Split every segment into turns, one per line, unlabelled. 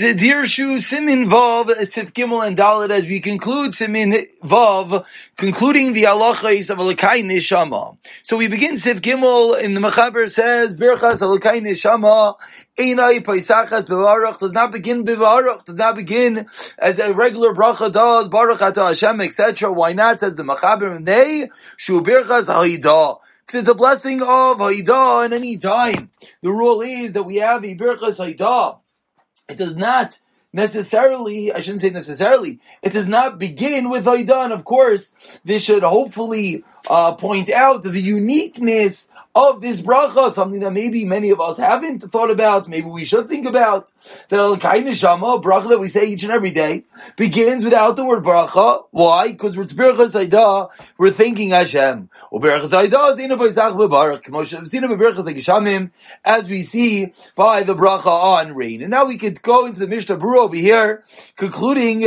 Dirshu Simin Vav Sif Gimel and Dalit as we conclude Simin Vav, concluding the halachas of Alakai Nishama. So we begin Sif Gimel in the Mechaber says Birchas Alakai Nishama Einai Paisachas Bevarach does not begin Bevarach does not begin as a regular bracha does Baruch Ata Hashem etc. Why not? Says the Mechaber Nei Shu Birchas Haidah it's a blessing of Haidah in any time. The rule is that we have a Birchas Haidah it does not necessarily, I shouldn't say necessarily, it does not begin with Haidan. Of course, this should hopefully uh, point out the uniqueness of this bracha, something that maybe many of us haven't thought about, maybe we should think about. The Elkai Neshama, bracha that we say each and every day, begins without the word bracha. Why? Because it's Berachas Haida, we're thanking Hashem. As we see by the bracha on rain. And now we could go into the Mishnah Brura over here, concluding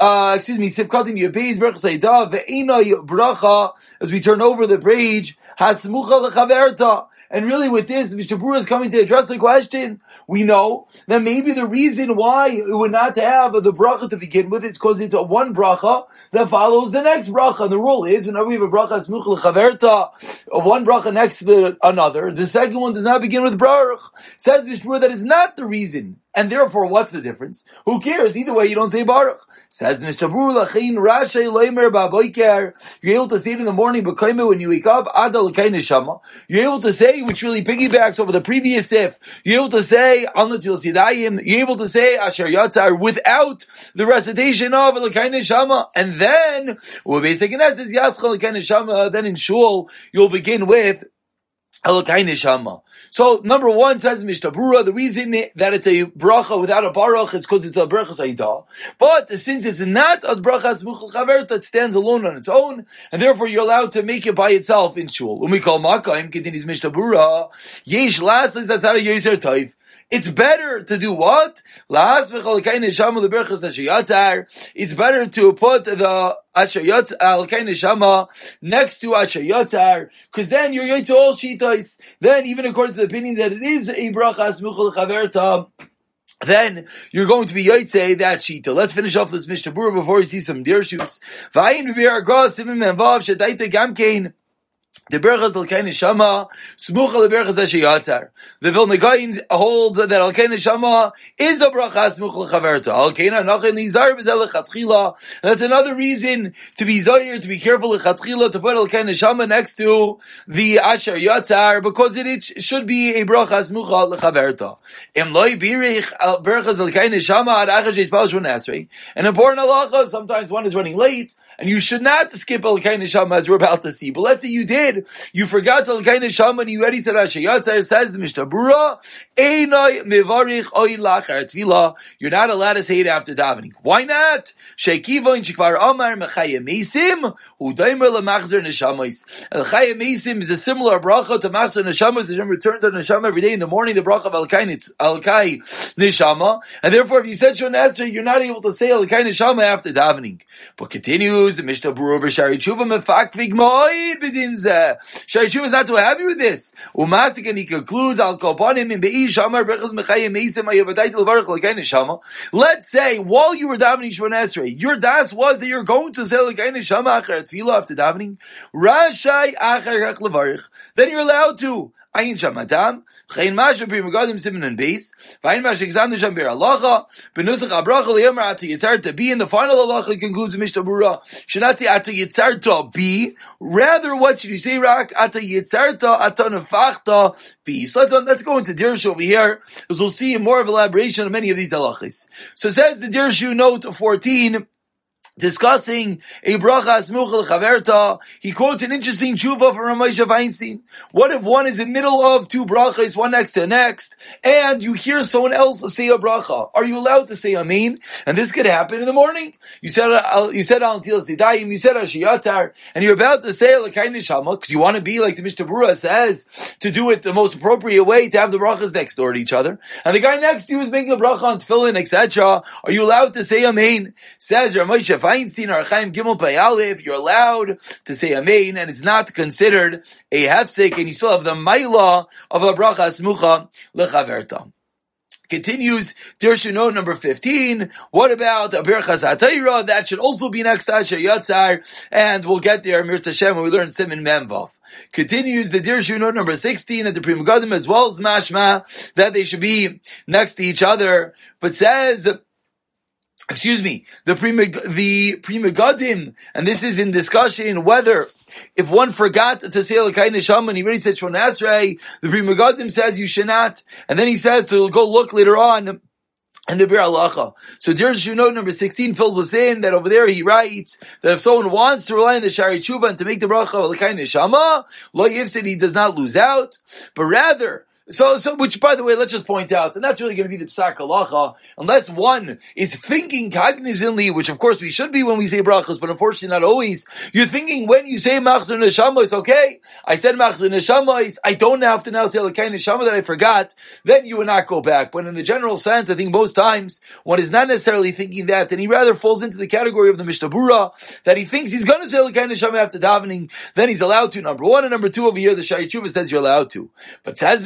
uh, excuse me, Sivkatim Yabez Berachas Haida, Ve'ina Bracha, as we turn over the page, Hasmucha. And really with this, Mr. Brewer is coming to address the question. We know that maybe the reason why it would not have the bracha to begin with is because it's a one bracha that follows the next bracha. And the rule is whenever we have a bracha smuch lechaverta, one bracha next to another, the second one does not begin with baruch. Says. Brewer that is not the reason and therefore, what's the difference? Who cares? Either way, you don't say Baruch. Says Mr. Lachin Rashay Leimer Baboiker. You're able to say it in the morning, but when you wake up, Adal Neshama. You're able to say, which really piggybacks over the previous if. You're able to say Anatil Sidayim. You're able to say Asher Yatzar without the recitation of Lakai Neshama. And then, then in Shul, you'll begin with. So number one says Mishtabura, the reason that it's a bracha without a baruch is because it's a bracha sayda. But since it's not as bracha smuchel chaver that stands alone on its own, and therefore you're allowed to make it by itself in shul. When we call makayim, continues Mishtabura, yesh las is that's how a yeser type. It's better to do what? It's better to put the al Neshama next to Ashayotar, because then you're going to all shitais. Then, even according to the opinion that it is a bracha smuchal chaverta, then you're going to be Yotze that Shita. Let's finish off this Mishnah before we see some deer shoes. The berachas alkein neshama smucha leberachas esheyatzar. The Vilna Gaon holds that alkein neshama is a bracha smucha lechaverta. Alkein anachin nizar b'zel lechatchila. That's another reason to be zayir, to be careful lechatchila, to put alkein neshama next to the asher yatzar, because it should be a bracha smucha lechaverta. Im loy birich uh, berachas alkein neshama ad achash yispal shon esrei. An important halacha, sometimes one is running late, and you should not skip alkein neshama as we're about to see. But let's say you did, you forgot to L'kain Neshama and you already said Hashayatzer, says the Mishnah Brura, Einoi Mivarich Oy Lachar Tvila, you're not allowed to say it after davening. Why not? Shekiva in Shekvar Omar Mechayim Mesim, Udaimer LeMachzer Neshamois. Mechayim Mesim is a similar bracha to Machzer Neshamois, Hashem return to Neshama every day in the morning, the bracha of Al-Kai Neshama, and therefore if you said Shon Esra, you're not able to say Al-Kai Neshama after davening. But continues, the Mishnah Brura B'Shari Tshuva Mefakt Vigmoid B'din Zeh, Shaishu is not so happy with this. Umasik and he concludes al kopanim in be'i shamar brechos mechayim meisim ayavadai levarach l'kain neshama. Let's say while you were davening Shemon Esrei, your das was that you're going to say l'kain neshama acher tefillah after davening. Rashai acher levarach. Then you're allowed to. Ayin sham adam, chein masha pri megadim simen and base, vayin masha exam sham bir halacha, benusach abracha liyomer atu yitzar to be, in the final halacha concludes Mishnah Bura, shenati atu yitzar to be, rather what should you say, rak, atu yitzar to, atu nefachta be. So let's, let's go into Dirshu over here, because we'll see more of elaboration of many of these halachas. So says the Dirshu note 14, discussing a bracha smuchel chaverta, he quotes an interesting tshuva from Ramosha Feinstein. What if one is in the middle of two brachas, one next to the next, and you hear someone else say a bracha? Are you allowed to say amen? And this could happen in the morning. You said uh, you said al you said ashiyatzar, and you're about to say l'kain neshama because you want to be like the Mishnah says to do it the most appropriate way to have the brachas next door to each other, and the guy next to you is making a bracha on tefillin, etc. Are you allowed to say amen? Says Ramosha Feinstein or Chaim Gimel Payalef, you're allowed to say Amen, and it's not considered a hefsek, and you still have the Maila of a bracha smucha lechaverta. Continues, Dirshino number 15. What about Abirchas HaTayra? That should also be next to Yatzar. And we'll get there, Mir Tashem, when we learn Simon Memvav. Continues the Dirshino number 16 that the Pri Megadim as well as Mashma, that they should be next to each other. But says, excuse me, the prima, the and this is in discussion whether if one forgot to say Lakai Neshama and he already said Shon Asrei, the Pri Megadim says you should not, and then he says to go look later on and the Bir Alacha. So Dir note number 16 fills us in that over there he writes that if someone wants to rely on the Shari Tshuva and to make the bracha of Lakai Neshama, Lo Yifsid, he does not lose out, but rather, so, so, which by the way, let's just point out, and that's really going to be the psak halacha, unless one is thinking cognizantly, which of course we should be when we say brachas, but unfortunately not always. You're thinking when you say machzor neshamois, okay, I said machzor neshamois, I don't have to now say lekay neshama that I forgot, then you would not go back. But in the general sense, I think most times one is not necessarily thinking that, and he rather falls into the category of the Mishnah that he thinks he's going to say lekay neshama after davening, then he's allowed to, number one, and number two over here, the Shari says you're allowed to. But says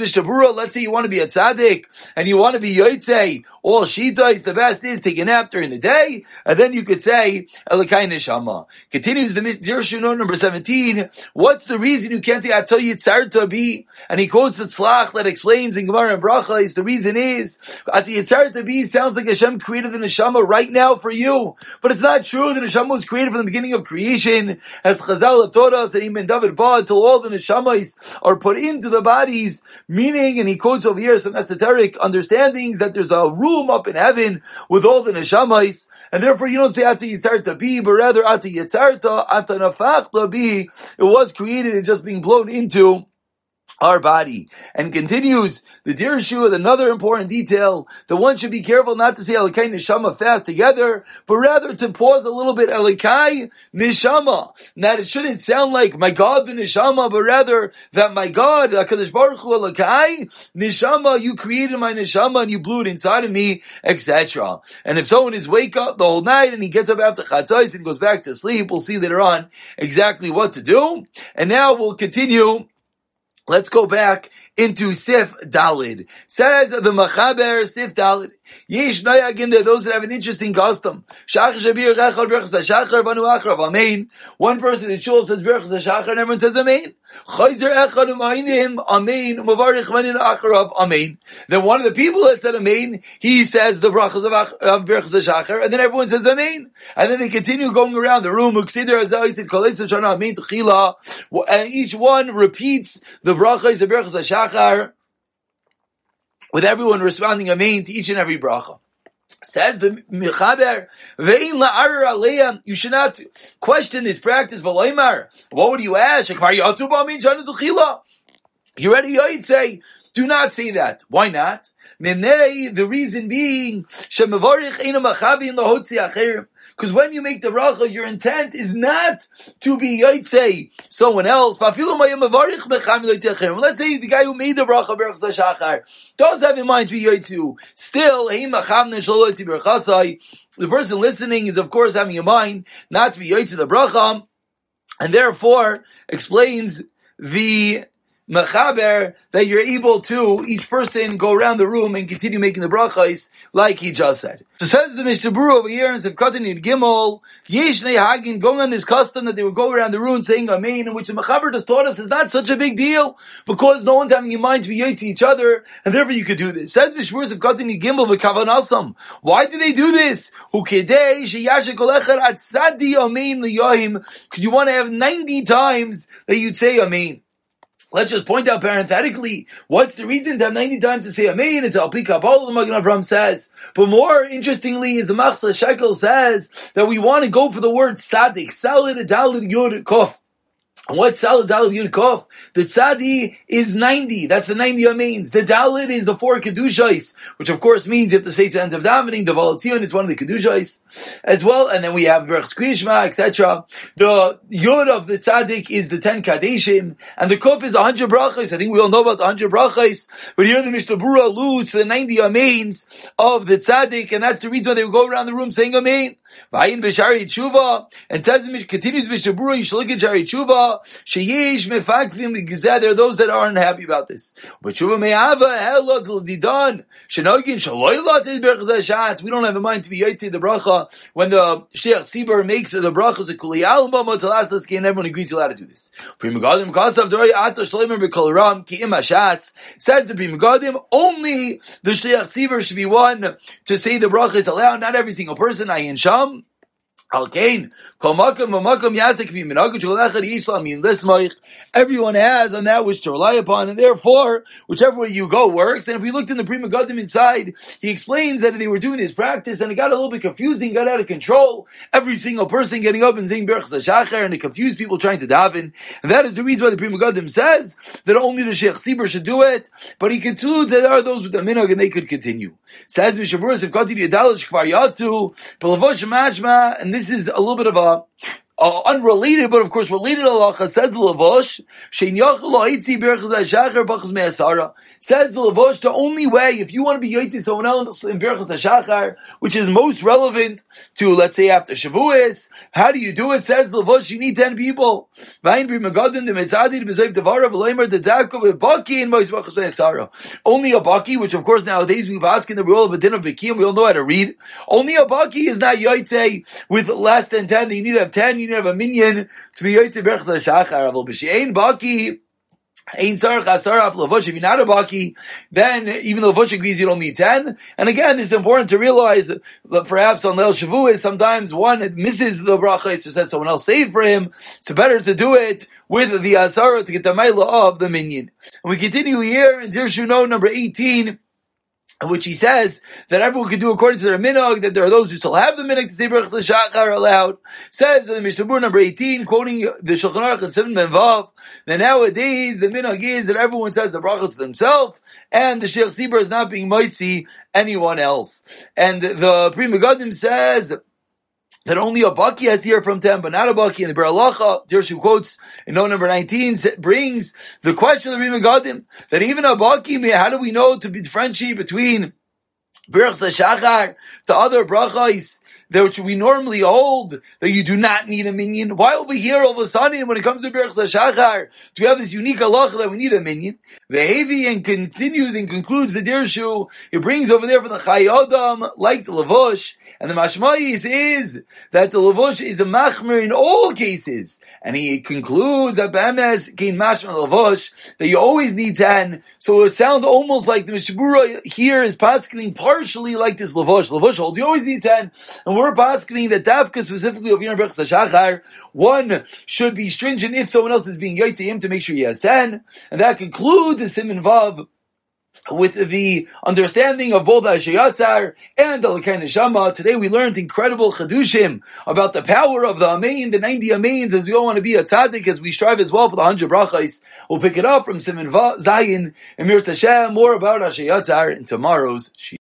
Let's say you want to be a tzaddik and you want to be yotzei, all shita is the best is take a nap during the day, and then you could say Elikai Neshama. Continues the Dirshuno number 17. What's the reason you can't tell you to be? And he quotes the tzlach that explains in Gemara and Bracha is the reason is at the to be sounds like Hashem created the neshama right now for you, but it's not true. The neshama was created from the beginning of creation, as Chazal have taught us, and even David Ba, until all the neshamas are put into the bodies, meaning and he quotes over here some esoteric understandings that there's a room up in heaven with all the neshamais, and therefore you don't say ata yitzarta bi, but rather ata yitzarta, ata nafachta bi. It was created and just being blown into our body. And continues the dear Dir with another important detail that one should be careful not to say Elikai Nishama fast together, but rather to pause a little bit Elikai Nishama. That it shouldn't sound like my God the Nishama, but rather that my God, HaKadosh Baruch Hu Elikai Nishama, you created my Nishama and you blew it inside of me, etc. And if someone is wake up the whole night and he gets up after Chatzais and goes back to sleep, we'll see later on exactly what to do. And now we'll continue Let's go back into Sif Dalid. Says the Machaber Sif Dalid. Yesh noyagim, there those that have an interesting custom. Shachar shabir rechal berachas hashachar banu achrav, amen. One person in shul says berachas hashachar and everyone says amen. Chayzer echad umaynim, amen, umavarich manin achrav, amen. Then one of the people that said amen, he says the brachas of, of berachas hashachar, and then everyone says amen. And then they continue going around the room, uksider azayis, kolesim shana amen, tchila, and each one repeats the brachas of berachas hashachar, with everyone responding amen to each and every bracha. Says the Mechaber, Ve'in la'arar aliyah, you should not question this practice, V'loimar, what would you ask? You already say, do not say that. Why not? The reason being, because when you make the bracha, your intent is not to be yaitse someone else. Let's say the guy who made the bracha does have in mind to be yaitzu. Still, the person listening is of course having in mind not to be yaitze the bracha, and therefore explains the mechaber that you're able to each person go around the room and continue making the brachas like he just said. So says the Mishnah over here in Sevkatan in Gimel, Yeshnei Hagin going on this custom that they would go around the room saying Amen, which the mechaber just taught us is not such a big deal because no one's having in mind to be to each other, and therefore you could do this. Says Mishmur Sevkatan in Gimel v'kavanasam. Why do they do this? Because you want to have ninety times that you'd say Amen. Let's just point out parenthetically, what's the reason to have 90 times to say Amen? It's Al-Pi Kabbalah, the Magen Avram says. But more interestingly is the Machatzis HaShekel says that we want to go for the word Sadik, Salad, Adalid, Yod, Kof. What Salad Dalid Yud Kof? The Tzadi is 90. That's the 90 means. The Dalid is the four Kedushais, which of course means you have to say to the end of davening, the Voltzion, it's one of the Kedushais as well. And then we have Berch Krishma, etc. The Yud of the Tzadik is the 10 Kadeshim, and the Kof is the 100 Brachais. I think we all know about the 100 Brachais, but here the Mishnah Bura alludes to the 90 Ameins of the Tzadik, and that's the reason why they would go around the room saying Amen. Vayin B'Shari Tshuva, and says, continues Mishnah Bura, you should look at Shari tshuva There are those that aren't happy about this. We don't have a mind to be yotzi the bracha when the sheikh sibur makes the bracha a kuli alma motalasas and everyone agrees you're allowed to do this. Ki says the Pri Megadim only the sheikh sibur should be one to say the bracha is allowed. Not every single person. Ayin sham. Everyone has on that which to rely upon, and therefore, whichever way you go works. And if we looked in the Pri Megadim inside, he explains that they were doing this practice, and it got a little bit confusing, got out of control. Every single person getting up and saying Berch Zashachar, and it confused people trying to daven. And that is the reason why the Pri Megadim says that only the Sheikh Sibur should do it, but he concludes that there are those with the minog, and they could continue. Says Mishaburas, if Kati Yadalish Kvar Yatsu, Pelavosh Mashma, and this is a little bit of a uh, unrelated, but of course related halacha says Lavosh, Shein Yachal Berchaz HaShachar Bachaz Me'asara. Says Lavosh, the only way, if you want to be Yotzi someone else in Berchaz HaShachar, which is most relevant to, let's say, after Shavuos, how do you do it? Says Lavosh, you need 10 people. Only a Baki, which of course nowadays we've asked in the rule of a din of Bekim, we all know how to read. Only a Baki is not Yotze with less than 10, you need to have 10, you need have a minion to be Yotze Berchaz HaShachar. Avol B'She'ein Baki, Ein Sarach Asaraf Lavosh. If you're not a Baki, then even though Lavosh agrees you don't need 10. And again, it's important to realize that perhaps on Leil Shavuos, sometimes one misses the bracha, so says someone else saved for him. It's better to do it with the Asara to get the Maila of the minion. And we continue here in Dirshuno number 18 which he says that everyone can do according to their minog, that there are those who still have the minog to say Baruch Shachar allowed. Says in the Mishnah number 18, quoting the Shulchan Aruch and Seven Menvav, that nowadays the minog is that everyone says the brachos themselves, and the Sheikh Sibur is not being mitzi anyone else. And the Pri Megadim says, that only a Baki has to hear from them, but not a Baki. And the Beralacha, Dirshu quotes in note number 19, brings the question of Rima Gadim, that even a Baki, how do we know to be differentiate between Berach Shachar, the other brachas, which we normally hold, that you do not need a minion. Why over here, all of a sudden, when it comes to Berach Shachar, do we have this unique halacha that we need a minyan? The and continues and concludes the Dirshu, He brings over there from the Chayei Adam, like the Lavush, and the Mashmayis is that the Lavush is a machmer in all cases. And he concludes that Bemes gain mashmer Lavush, that you always need 10. So it sounds almost like the Mishabura here is paskening partially like this Lavush. Lavush holds you always need 10. And we're paskening that Dafka specifically of Brechus Shachar, one should be stringent if someone else is being to him to make sure he has 10. And that concludes the Simon Vav with the understanding of both Ashayatzar and the Neshama. Today we learned incredible Chadushim about the power of the Amein, the 90 Ameins, as we all want to be a tzaddik, as we strive as well for the 100 brachais. We'll pick it up from Simon Zayin and Mir Tashem, more about Ashayatzar in tomorrow's Shia.